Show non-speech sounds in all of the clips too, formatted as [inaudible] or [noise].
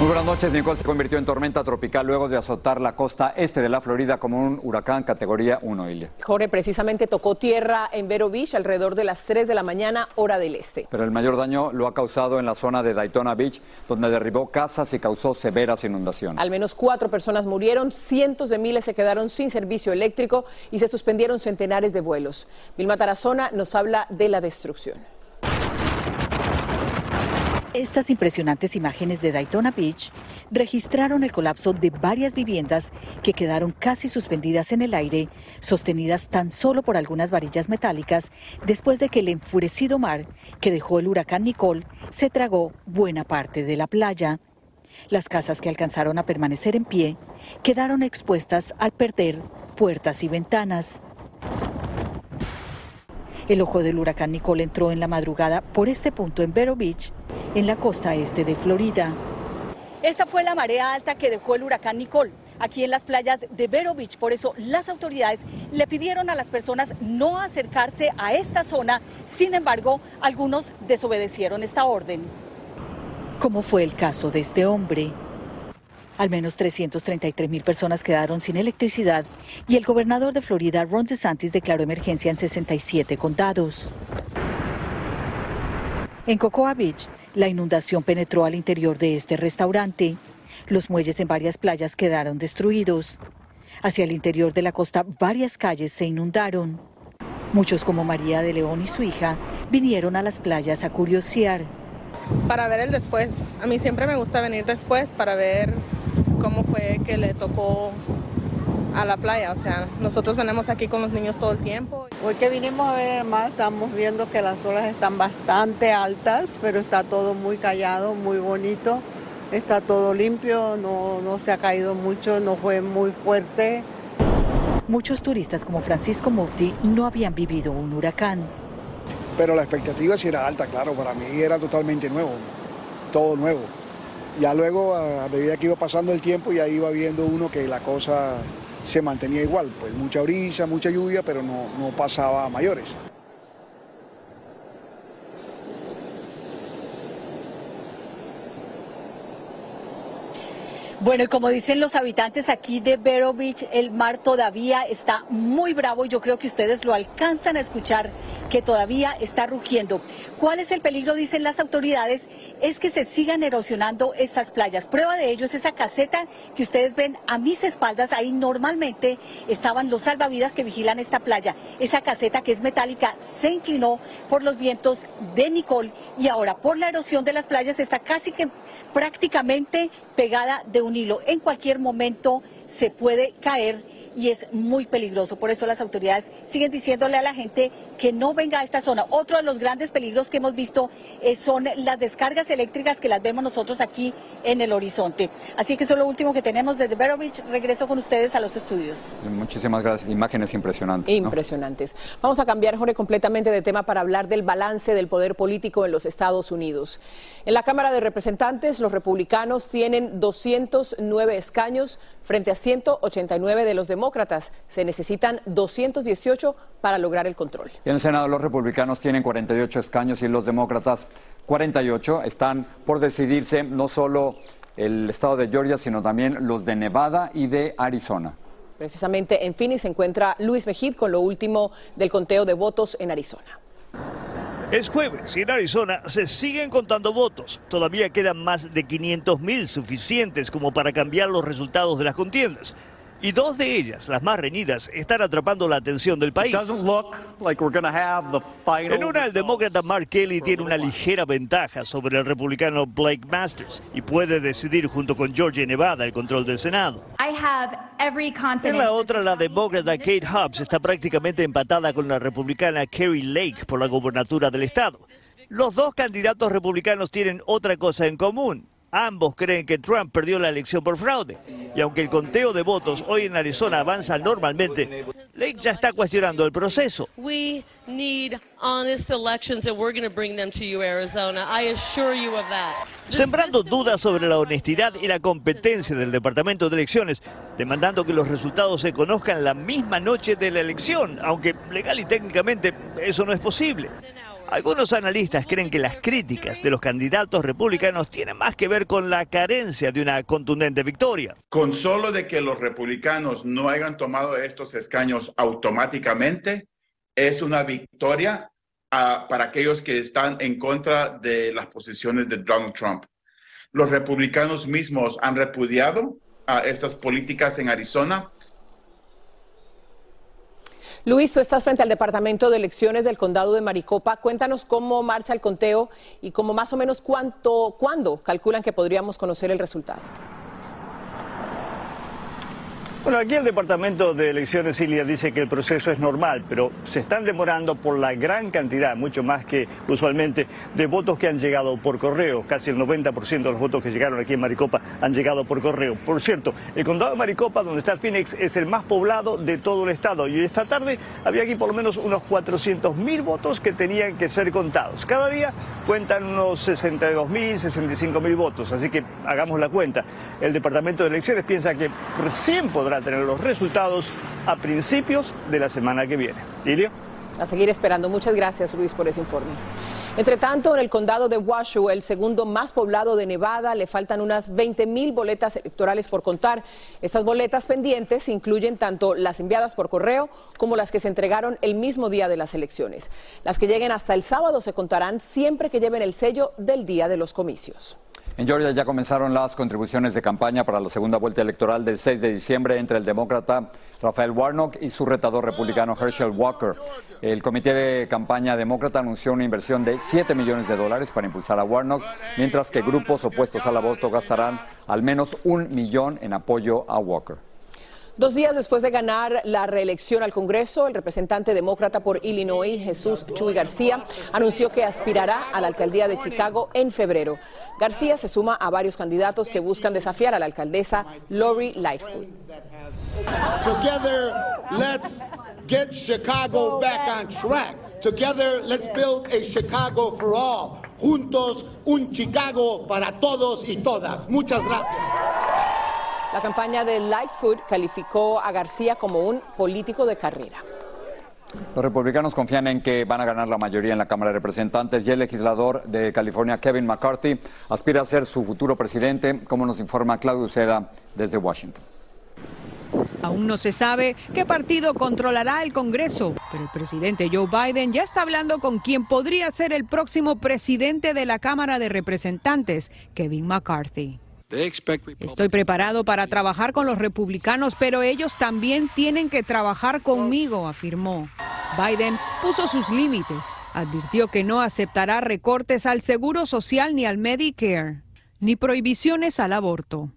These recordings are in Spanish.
Muy buenas noches. Nicole se convirtió en tormenta tropical luego de azotar la costa este de la Florida como un huracán categoría 1, Ilia. Jorge precisamente tocó tierra en Vero Beach alrededor de las 3 de la mañana, hora del este. Pero el mayor daño lo ha causado en la zona de Daytona Beach, donde derribó casas y causó severas inundaciones. Al menos cuatro personas murieron, cientos de miles se quedaron sin servicio eléctrico y se suspendieron centenares de vuelos. Vilma Tarazona nos habla de la destrucción. Estas impresionantes imágenes de Daytona Beach registraron el colapso de varias viviendas que quedaron casi suspendidas en el aire, sostenidas tan solo por algunas varillas metálicas, después de que el enfurecido mar que dejó el huracán Nicole se tragó buena parte de la playa. Las casas que alcanzaron a permanecer en pie quedaron expuestas al perder puertas y ventanas. El ojo del huracán Nicole entró en la madrugada por este punto en Vero Beach, en la costa este de Florida. Esta fue la marea alta que dejó el huracán Nicole aquí en las playas de Vero Beach. Por eso las autoridades le pidieron a las personas no acercarse a esta zona. Sin embargo, algunos desobedecieron esta orden. Como fue el caso de este hombre. Al menos 333 mil personas quedaron sin electricidad y el gobernador de Florida, Ron DeSantis, declaró emergencia en 67 condados. En Cocoa Beach, la inundación penetró al interior de este restaurante. Los muelles en varias playas quedaron destruidos. Hacia el interior de la costa, varias calles se inundaron. Muchos, como María de León y su hija, vinieron a las playas a curiosear. Para ver el después. A mí siempre me gusta venir después para ver cómo fue que le tocó a la playa. O sea, nosotros venimos aquí con los niños todo el tiempo. Hoy que vinimos a ver el mar, estamos viendo que las olas están bastante altas, pero está todo muy callado, muy bonito. Está todo limpio, no, no se ha caído mucho, no fue muy fuerte. Muchos turistas como Francisco Murti no habían vivido un huracán. Pero la expectativa sí era alta, claro, para mí era totalmente nuevo, todo nuevo. Ya luego, a medida que iba pasando el tiempo, ya iba viendo uno que la cosa se mantenía igual, pues mucha brisa, mucha lluvia, pero no, no pasaba a mayores. Bueno, y como dicen los habitantes aquí de Vero Beach, el mar todavía está muy bravo y yo creo que ustedes lo alcanzan a escuchar que todavía está rugiendo. ¿Cuál es el peligro? Dicen las autoridades, es que se sigan erosionando estas playas. Prueba de ello es esa caseta que ustedes ven a mis espaldas. Ahí normalmente estaban los salvavidas que vigilan esta playa. Esa caseta que es metálica se inclinó por los vientos de Nicole y ahora por la erosión de las playas está casi que prácticamente pegada de un hilo. En cualquier momento se puede caer y es muy peligroso. Por eso las autoridades siguen diciéndole a la gente que no venga a esta zona. Otro de los grandes peligros que hemos visto eh, son las descargas eléctricas que las vemos nosotros aquí en el horizonte. Así que eso es lo último que tenemos desde Vero Beach. Regreso con ustedes a los estudios. Muchísimas gracias. Imágenes impresionantes. ¿no? Impresionantes. Vamos a cambiar, Jorge, completamente de tema para hablar del balance del poder político en los Estados Unidos. En la Cámara de Representantes, los republicanos tienen 209 escaños frente a 189 de los demócratas. Se necesitan 218 para lograr el control. Y en el Senado los republicanos tienen 48 escaños y los demócratas 48. Están por decidirse no solo el estado de Georgia, sino también los de Nevada y de Arizona. Precisamente en Phoenix se encuentra Luis Mejid con lo último del conteo de votos en Arizona. Es jueves y en Arizona se siguen contando votos. Todavía quedan más de 500 mil suficientes como para cambiar los resultados de las contiendas. Y dos de ellas, las más reñidas, están atrapando la atención del país. En una, el demócrata Mark Kelly tiene una ligera ventaja sobre el republicano Blake Masters y puede decidir junto con Georgia Nevada el control del Senado. En la otra, la demócrata Kate Hobbs está prácticamente empatada con la republicana Kerry Lake por la gobernatura del estado. Los dos candidatos republicanos tienen otra cosa en común. Ambos creen que Trump perdió la elección por fraude. Y aunque el conteo de votos hoy en Arizona avanza normalmente, Lake ya está cuestionando el proceso. Sembrando dudas sobre la honestidad y la competencia del Departamento de Elecciones, demandando que los resultados se conozcan la misma noche de la elección, aunque legal y técnicamente eso no es posible. Algunos analistas creen que las críticas de los candidatos republicanos tienen más que ver con la carencia de una contundente victoria. Con solo de que los republicanos no hayan tomado estos escaños automáticamente, es una victoria ah, para aquellos que están en contra de las posiciones de Donald Trump. Los republicanos mismos han repudiado a estas políticas en Arizona Luis, tú estás frente al Departamento de Elecciones del Condado de Maricopa. Cuéntanos cómo marcha el conteo y cómo más o menos cuánto, cuándo calculan que podríamos conocer el resultado. Bueno, aquí el Departamento de Elecciones, Silvia, dice que el proceso es normal, pero se están demorando por la gran cantidad, mucho más que usualmente, de votos que han llegado por correo. Casi el 90% de los votos que llegaron aquí en Maricopa han llegado por correo. Por cierto, el condado de Maricopa, donde está Phoenix, es el más poblado de todo el estado. Y esta tarde había aquí por lo menos unos 400 mil votos que tenían que ser contados. Cada día cuentan unos 62 mil, 65 mil votos. Así que hagamos la cuenta. El Departamento de Elecciones piensa que recién podrá a tener los resultados a principios de la semana que viene. Lirio. A seguir esperando. Muchas gracias, Luis, por ese informe. Entre tanto, en el condado de Washoe, el segundo más poblado de Nevada, le faltan unas 20 mil boletas electorales por contar. Estas boletas pendientes incluyen tanto las enviadas por correo como las que se entregaron el mismo día de las elecciones. Las que lleguen hasta el sábado se contarán siempre que lleven el sello del día de los comicios. En Georgia ya comenzaron las contribuciones de campaña para la segunda vuelta electoral del 6 de diciembre entre el demócrata Rafael Warnock y su retador republicano Herschel Walker. El comité de campaña demócrata anunció una inversión de 7 millones de dólares para impulsar a Warnock, mientras que grupos opuestos al aborto gastarán al menos un millón en apoyo a Walker. Dos días después de ganar la reelección al Congreso, el representante demócrata por Illinois, Jesús Chuy García, anunció que aspirará a la alcaldía de Chicago en febrero. García se suma a varios candidatos que buscan desafiar a la alcaldesa Lori Lightfoot. Together, let's get Chicago back on track. Together, let's build a Chicago for all. Juntos, un Chicago para todos y todas. Muchas gracias. La campaña de Lightfoot calificó a García como un político de carrera. Los republicanos confían en que van a ganar la mayoría en la Cámara de Representantes y el legislador de California, Kevin McCarthy, aspira a ser su futuro presidente, como nos informa Claudio Seda desde Washington. Aún no se sabe qué partido controlará el Congreso, pero el presidente Joe Biden ya está hablando con quien podría ser el próximo presidente de la Cámara de Representantes, Kevin McCarthy. Estoy preparado para trabajar con los republicanos, pero ellos también tienen que trabajar conmigo, afirmó. Biden puso sus límites, advirtió que no aceptará recortes al Seguro Social ni al Medicare, ni prohibiciones al aborto.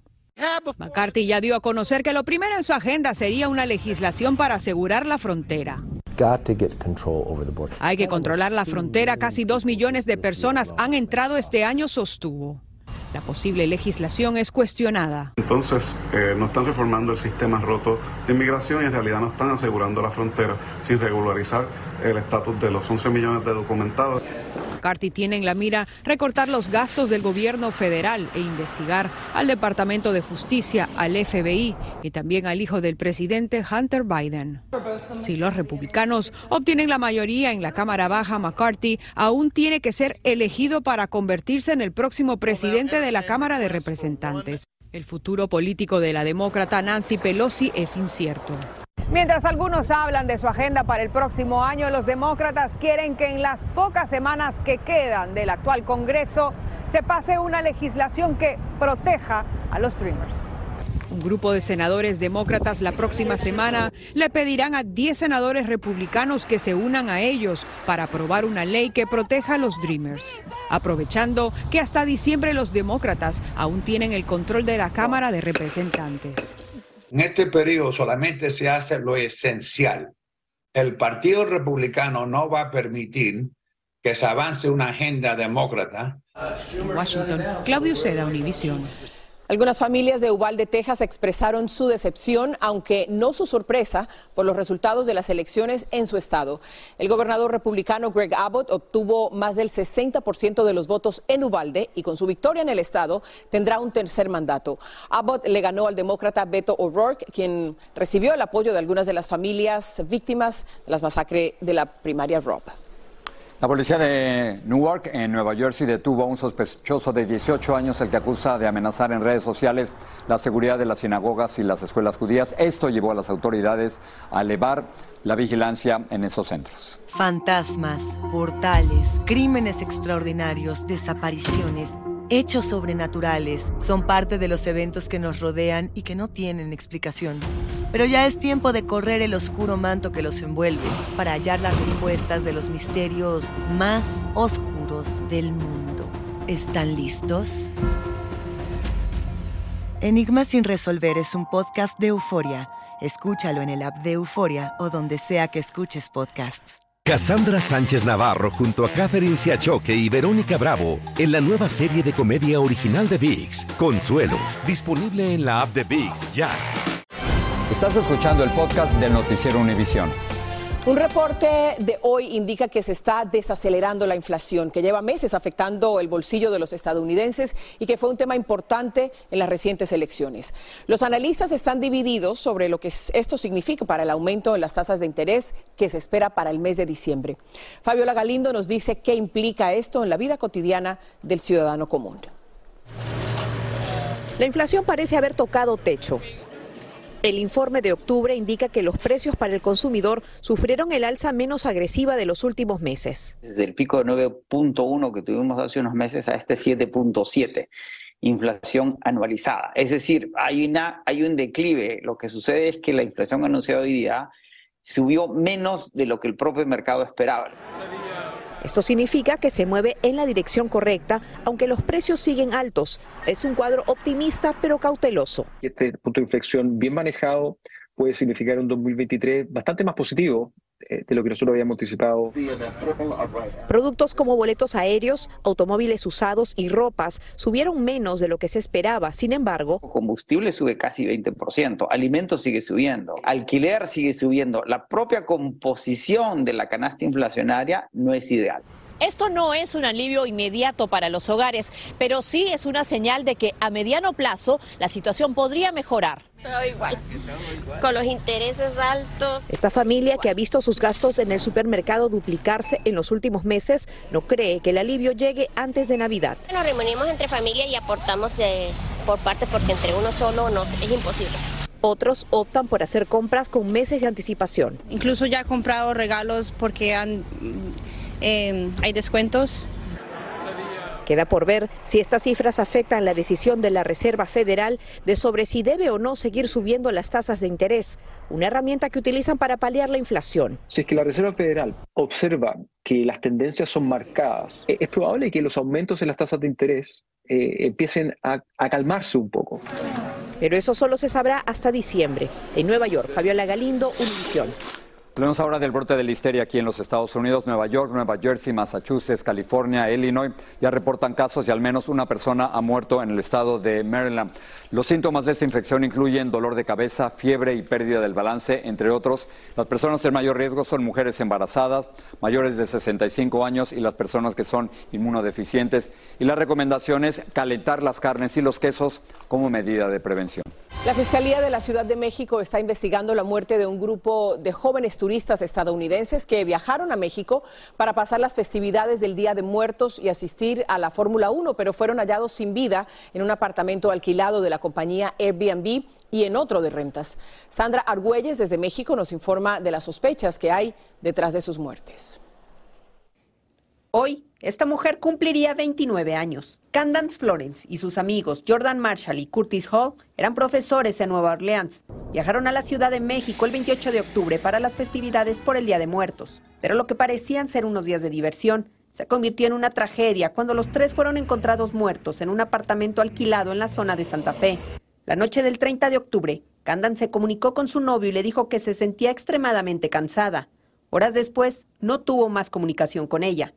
McCarthy ya dio a conocer que lo primero en su agenda sería una legislación para asegurar la frontera. Hay que controlar la frontera. Casi dos millones de personas han entrado este año, sostuvo. La posible legislación es cuestionada. Entonces, eh, no están reformando el sistema roto de inmigración y en realidad no están asegurando la frontera sin regularizar el estatus de los 11 millones de documentados. McCarthy tiene en la mira recortar los gastos del gobierno federal e investigar al Departamento de Justicia, al FBI y también al hijo del presidente Hunter Biden. Si los republicanos obtienen la mayoría en la Cámara Baja, McCarthy aún tiene que ser elegido para convertirse en el próximo presidente de la Cámara de Representantes. El futuro político de la demócrata Nancy Pelosi es incierto. Mientras algunos hablan de su agenda para el próximo año, los demócratas quieren que en las pocas semanas que quedan del actual Congreso se pase una legislación que proteja a los streamers. Un grupo de senadores demócratas la próxima semana le pedirán a 10 senadores republicanos que se unan a ellos para aprobar una ley que proteja a los Dreamers. Aprovechando que hasta diciembre los demócratas aún tienen el control de la Cámara de Representantes. En este periodo solamente se hace lo esencial. El Partido Republicano no va a permitir que se avance una agenda demócrata. Washington, Claudio Seda, Univisión. Algunas familias de Uvalde, Texas, expresaron su decepción, aunque no su sorpresa, por los resultados de las elecciones en su estado. El gobernador republicano Greg Abbott obtuvo más del 60% de los votos en Uvalde y con su victoria en el estado tendrá un tercer mandato. Abbott le ganó al demócrata Beto O'Rourke, quien recibió el apoyo de algunas de las familias víctimas de las masacres de la primaria Rob. La policía de Newark, en Nueva Jersey, detuvo a un sospechoso de 18 años, el que acusa de amenazar en redes sociales la seguridad de las sinagogas y las escuelas judías. Esto llevó a las autoridades a elevar la vigilancia en esos centros. Fantasmas, portales, crímenes extraordinarios, desapariciones hechos sobrenaturales son parte de los eventos que nos rodean y que no tienen explicación. Pero ya es tiempo de correr el oscuro manto que los envuelve para hallar las respuestas de los misterios más oscuros del mundo. ¿Están listos? Enigma sin resolver es un podcast de euforia. Escúchalo en el app de Euforia o donde sea que escuches podcasts. Cassandra Sánchez Navarro junto a Catherine Siachoque y Verónica Bravo en la nueva serie de comedia original de VIX, Consuelo, disponible en la app de VIX ya. Estás escuchando el podcast del noticiero Univisión. Un reporte de hoy indica que se está desacelerando la inflación, que lleva meses afectando el bolsillo de los estadounidenses y que fue un tema importante en las recientes elecciones. Los analistas están divididos sobre lo que esto significa para el aumento en las tasas de interés que se espera para el mes de diciembre. Fabiola Galindo nos dice qué implica esto en la vida cotidiana del ciudadano común. La inflación parece haber tocado techo. El informe de octubre indica que los precios para el consumidor sufrieron el alza menos agresiva de los últimos meses. Desde el pico de 9.1 que tuvimos hace unos meses a este 7.7 inflación anualizada. Es decir, hay, una, hay un declive. Lo que sucede es que la inflación anunciada hoy día subió menos de lo que el propio mercado esperaba. Esto significa que se mueve en la dirección correcta, aunque los precios siguen altos. Es un cuadro optimista pero cauteloso. Este punto de inflexión bien manejado puede significar un 2023 bastante más positivo de lo que nosotros habíamos anticipado. Productos como boletos aéreos, automóviles usados y ropas subieron menos de lo que se esperaba. Sin embargo, combustible sube casi 20%, alimentos sigue subiendo, alquiler sigue subiendo. La propia composición de la canasta inflacionaria no es ideal. Esto no es un alivio inmediato para los hogares, pero sí es una señal de que a mediano plazo la situación podría mejorar. [laughs] Todo igual, con los intereses altos. Esta familia que ha visto sus gastos en el supermercado duplicarse en los últimos meses no cree que el alivio llegue antes de Navidad. Nos reunimos entre familia y aportamos por parte porque entre uno solo nos es imposible. Otros optan por hacer compras con meses de anticipación. Incluso ya he comprado regalos porque han Em, hay descuentos. Queda por ver si estas cifras afectan la decisión de la Reserva Federal de sobre si debe o no seguir subiendo las tasas de interés, una herramienta que utilizan para paliar la inflación. Si es que la Reserva Federal observa que las tendencias son marcadas, e-, es probable que los aumentos en las tasas de interés eh, empiecen a, a calmarse un poco. Pero eso solo se sabrá hasta diciembre. En Nueva York, Fabiola Galindo, Univisión. Hablemos ahora del brote de listeria aquí en los Estados Unidos, Nueva York, Nueva Jersey, Massachusetts, California, Illinois. Ya reportan casos y al menos una persona ha muerto en el estado de Maryland. Los síntomas de esta infección incluyen dolor de cabeza, fiebre y pérdida del balance, entre otros. Las personas en mayor riesgo son mujeres embarazadas, mayores de 65 años y las personas que son inmunodeficientes. Y la recomendación es calentar las carnes y los quesos como medida de prevención. La Fiscalía de la Ciudad de México está investigando la muerte de un grupo de jóvenes turistas estadounidenses que viajaron a México para pasar las festividades del Día de Muertos y asistir a la Fórmula 1, pero fueron hallados sin vida en un apartamento alquilado de la compañía Airbnb y en otro de rentas. Sandra Argüelles desde México nos informa de las sospechas que hay detrás de sus muertes. Hoy Esta mujer cumpliría 29 años. Candance Florence y sus amigos Jordan Marshall y Curtis Hall eran profesores en Nueva Orleans. Viajaron a la Ciudad de México el 28 de octubre para las festividades por el Día de Muertos. Pero lo que parecían ser unos días de diversión se convirtió en una tragedia cuando los tres fueron encontrados muertos en un apartamento alquilado en la zona de Santa Fe. La noche del 30 de octubre, Candan se comunicó con su novio y le dijo que se sentía extremadamente cansada. Horas después, no tuvo más comunicación con ella.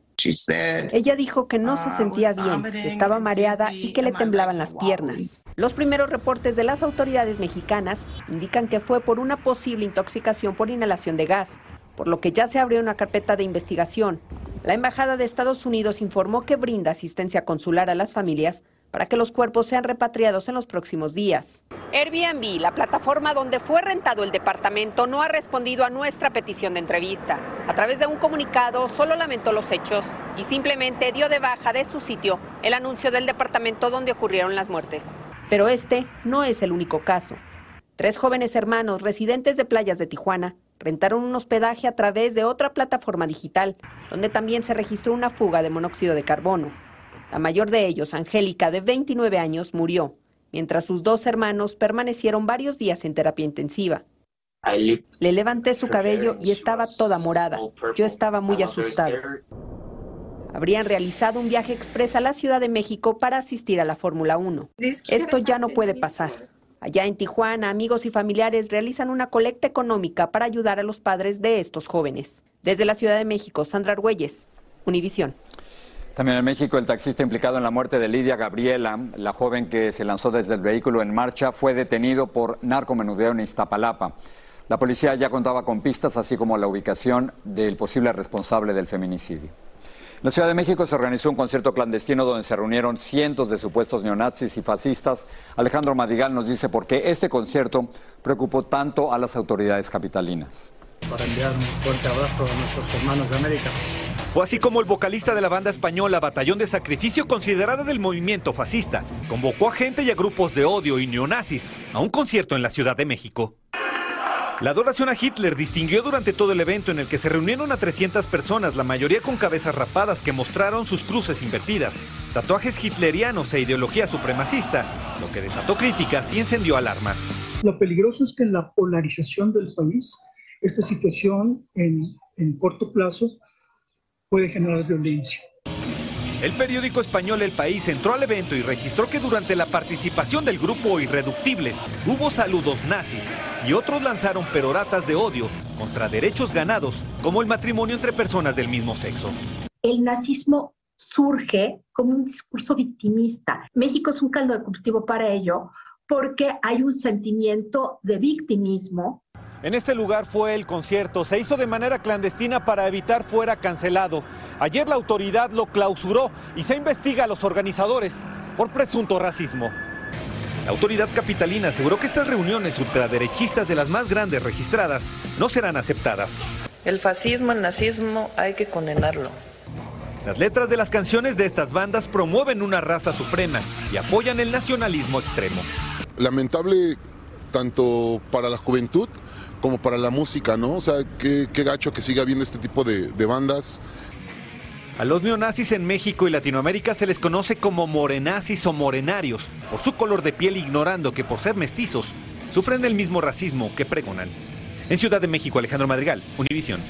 Ella dijo que no se sentía bien, que estaba mareada y que le temblaban las piernas. Los primeros reportes de las autoridades mexicanas indican que fue por una posible intoxicación por inhalación de gas, por lo que ya se abrió una carpeta de investigación. La Embajada de Estados Unidos informó que brinda asistencia consular a las familias para que los cuerpos sean repatriados en los próximos días. Airbnb, la plataforma donde fue rentado el departamento, no ha respondido a nuestra petición de entrevista. A través de un comunicado solo lamentó los hechos y simplemente dio de baja de su sitio el anuncio del departamento donde ocurrieron las muertes. Pero este no es el único caso. Tres jóvenes hermanos residentes de playas de Tijuana rentaron un hospedaje a través de otra plataforma digital, donde también se registró una fuga de monóxido de carbono. La mayor de ellos, Angélica, de 29 años, murió, mientras sus dos hermanos permanecieron varios días en terapia intensiva. Le levanté su cabello y estaba toda morada. Yo estaba muy asustado. Habrían realizado un viaje express a la Ciudad de México para asistir a la Fórmula 1. Esto ya no puede pasar. Allá en Tijuana, amigos y familiares realizan una colecta económica para ayudar a los padres de estos jóvenes. Desde la Ciudad de México, Sandra Argüelles, Univisión. También en México, el taxista implicado en la muerte de Lidia Gabriela, la joven que se lanzó desde el vehículo en marcha, fue detenido por narcomenudeo en Iztapalapa. La policía ya contaba con pistas, así como la ubicación del posible responsable del feminicidio. En la Ciudad de México se organizó un concierto clandestino donde se reunieron cientos de supuestos neonazis y fascistas. Alejandro Madigal nos dice por qué este concierto preocupó tanto a las autoridades capitalinas. Para enviar un fuerte abrazo a nuestros hermanos de América. Fue así como el vocalista de la banda española Batallón de Sacrificio, considerada del movimiento fascista, convocó a gente y a grupos de odio y neonazis a un concierto en la Ciudad de México. La adoración a Hitler distinguió durante todo el evento en el que se reunieron a 300 personas, la mayoría con cabezas rapadas que mostraron sus cruces invertidas, tatuajes hitlerianos e ideología supremacista, lo que desató críticas y encendió alarmas. Lo peligroso es que en la polarización del país, esta situación en, en corto plazo puede generar violencia. El periódico español El País entró al evento y registró que durante la participación del grupo Irreductibles hubo saludos nazis y otros lanzaron peroratas de odio contra derechos ganados, como el matrimonio entre personas del mismo sexo. El nazismo surge como un discurso victimista. México es un caldo de cultivo para ello porque hay un sentimiento de victimismo en este lugar fue el concierto. Se hizo de manera clandestina para evitar fuera cancelado. Ayer la autoridad lo clausuró y se investiga a los organizadores por presunto racismo. La autoridad capitalina aseguró que estas reuniones ultraderechistas de las más grandes registradas no serán aceptadas. El fascismo, el nazismo, hay que condenarlo. Las letras de las canciones de estas bandas promueven una raza suprema y apoyan el nacionalismo extremo. Lamentable tanto para la juventud como para la música, ¿no? O sea, qué, gacho que siga habiendo este tipo de, de bandas. A los neonazis en México y Latinoamérica se les conoce como morenazis o morenarios, por su color de piel ignorando que por ser mestizos sufren el mismo racismo que pregonan. En Ciudad de México, Alejandro Madrigal, Univisión.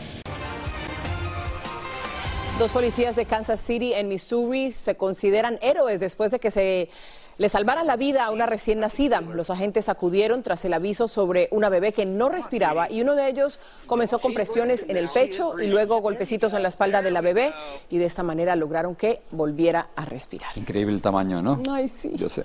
Dos policías de Kansas City en Missouri se consideran héroes después de que se le salvaran la vida a una recién nacida. Los agentes acudieron tras el aviso sobre una bebé que no respiraba y uno de ellos comenzó con presiones en el pecho y luego golpecitos en la espalda de la bebé y de esta manera lograron que volviera a respirar. Increíble el tamaño, ¿no? Ay, sí. Yo sé.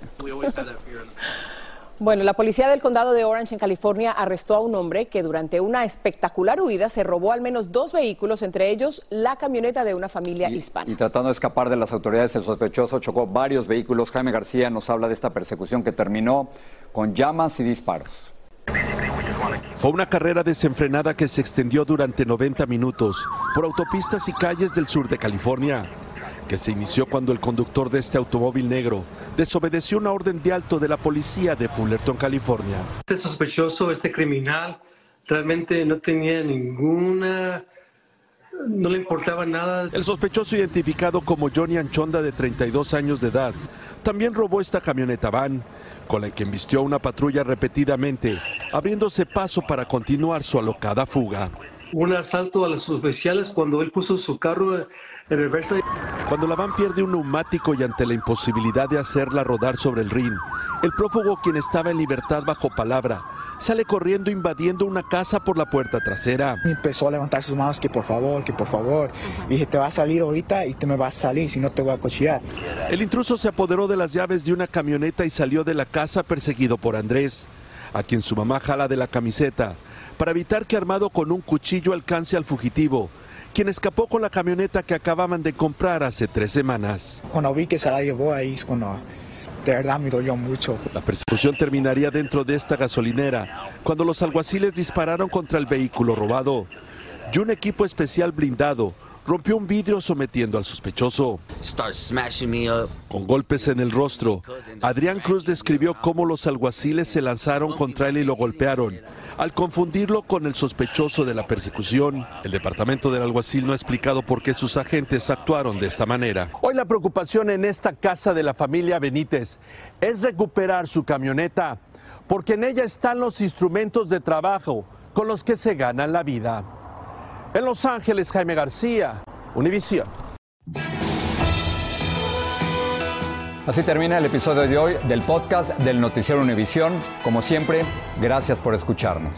Bueno, la policía del condado de Orange en California arrestó a un hombre que durante una espectacular huida se robó al menos dos vehículos, entre ellos la camioneta de una familia hispana. Y tratando de escapar de las autoridades, el sospechoso chocó varios vehículos. Jaime García nos habla de esta persecución que terminó con llamas y disparos. Fue una carrera desenfrenada que se extendió durante 90 minutos por autopistas y calles del sur de California que se inició cuando el conductor de este automóvil negro desobedeció una orden de alto de la policía de Fullerton, California. Este sospechoso, este criminal, realmente no tenía ninguna no le importaba nada. El sospechoso identificado como Johnny Anchonda de 32 años de edad también robó esta camioneta van con la que embistió a una patrulla repetidamente, abriéndose paso para continuar su alocada fuga. Un asalto a los oficiales cuando él puso su carro en. Cuando la van pierde un neumático y ante la imposibilidad de hacerla rodar sobre el rin, el prófugo, quien estaba en libertad bajo palabra, sale corriendo invadiendo una casa por la puerta trasera. Empezó a levantar sus manos que por favor, que por favor. Y dije, te va a salir ahorita y te me vas a salir, si no te voy a cochear. El intruso se apoderó de las llaves de una camioneta y salió de la casa perseguido por Andrés, a quien su mamá jala de la camiseta, para evitar que armado con un cuchillo alcance al fugitivo, quien escapó con la camioneta que acababan de comprar hace tres semanas. Cuando vi que se la llevó ahí, es cuando de verdad me dolió mucho. La persecución terminaría dentro de esta gasolinera cuando los alguaciles dispararon contra el vehículo robado y un equipo especial blindado rompió un vidrio sometiendo al sospechoso. Con golpes en el rostro, Adrián Cruz describió cómo los alguaciles se lanzaron contra él y lo golpearon. Al confundirlo con el sospechoso de la persecución, el departamento del alguacil no ha explicado por qué sus agentes actuaron de esta manera. Hoy la preocupación en esta casa de la familia Benítez es recuperar su camioneta, porque en ella están los instrumentos de trabajo con los que se ganan la vida. En Los Ángeles, Jaime García, Univisión. Así termina el episodio de hoy del podcast del Noticiero Univisión. Como siempre, gracias por escucharnos.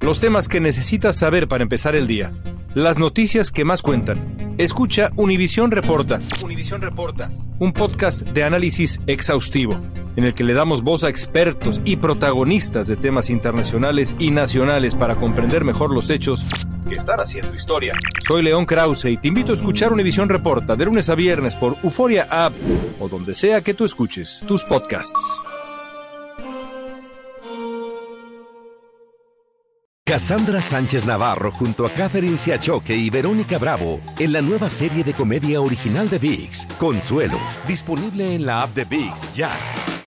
Los temas que necesitas saber para empezar el día. Las noticias que más cuentan. Escucha Univisión Reporta. Univisión Reporta. Un podcast de análisis exhaustivo, en el que le damos voz a expertos y protagonistas de temas internacionales y nacionales para comprender mejor los hechos que están haciendo historia. Soy León Krause y te invito a escuchar Univisión Reporta de lunes a viernes por Euforia App o donde sea que tú escuches tus podcasts. Cassandra Sánchez Navarro junto a Catherine Siachoque y Verónica Bravo en la nueva serie de comedia original de VIX, Consuelo, disponible en la app de VIX ya.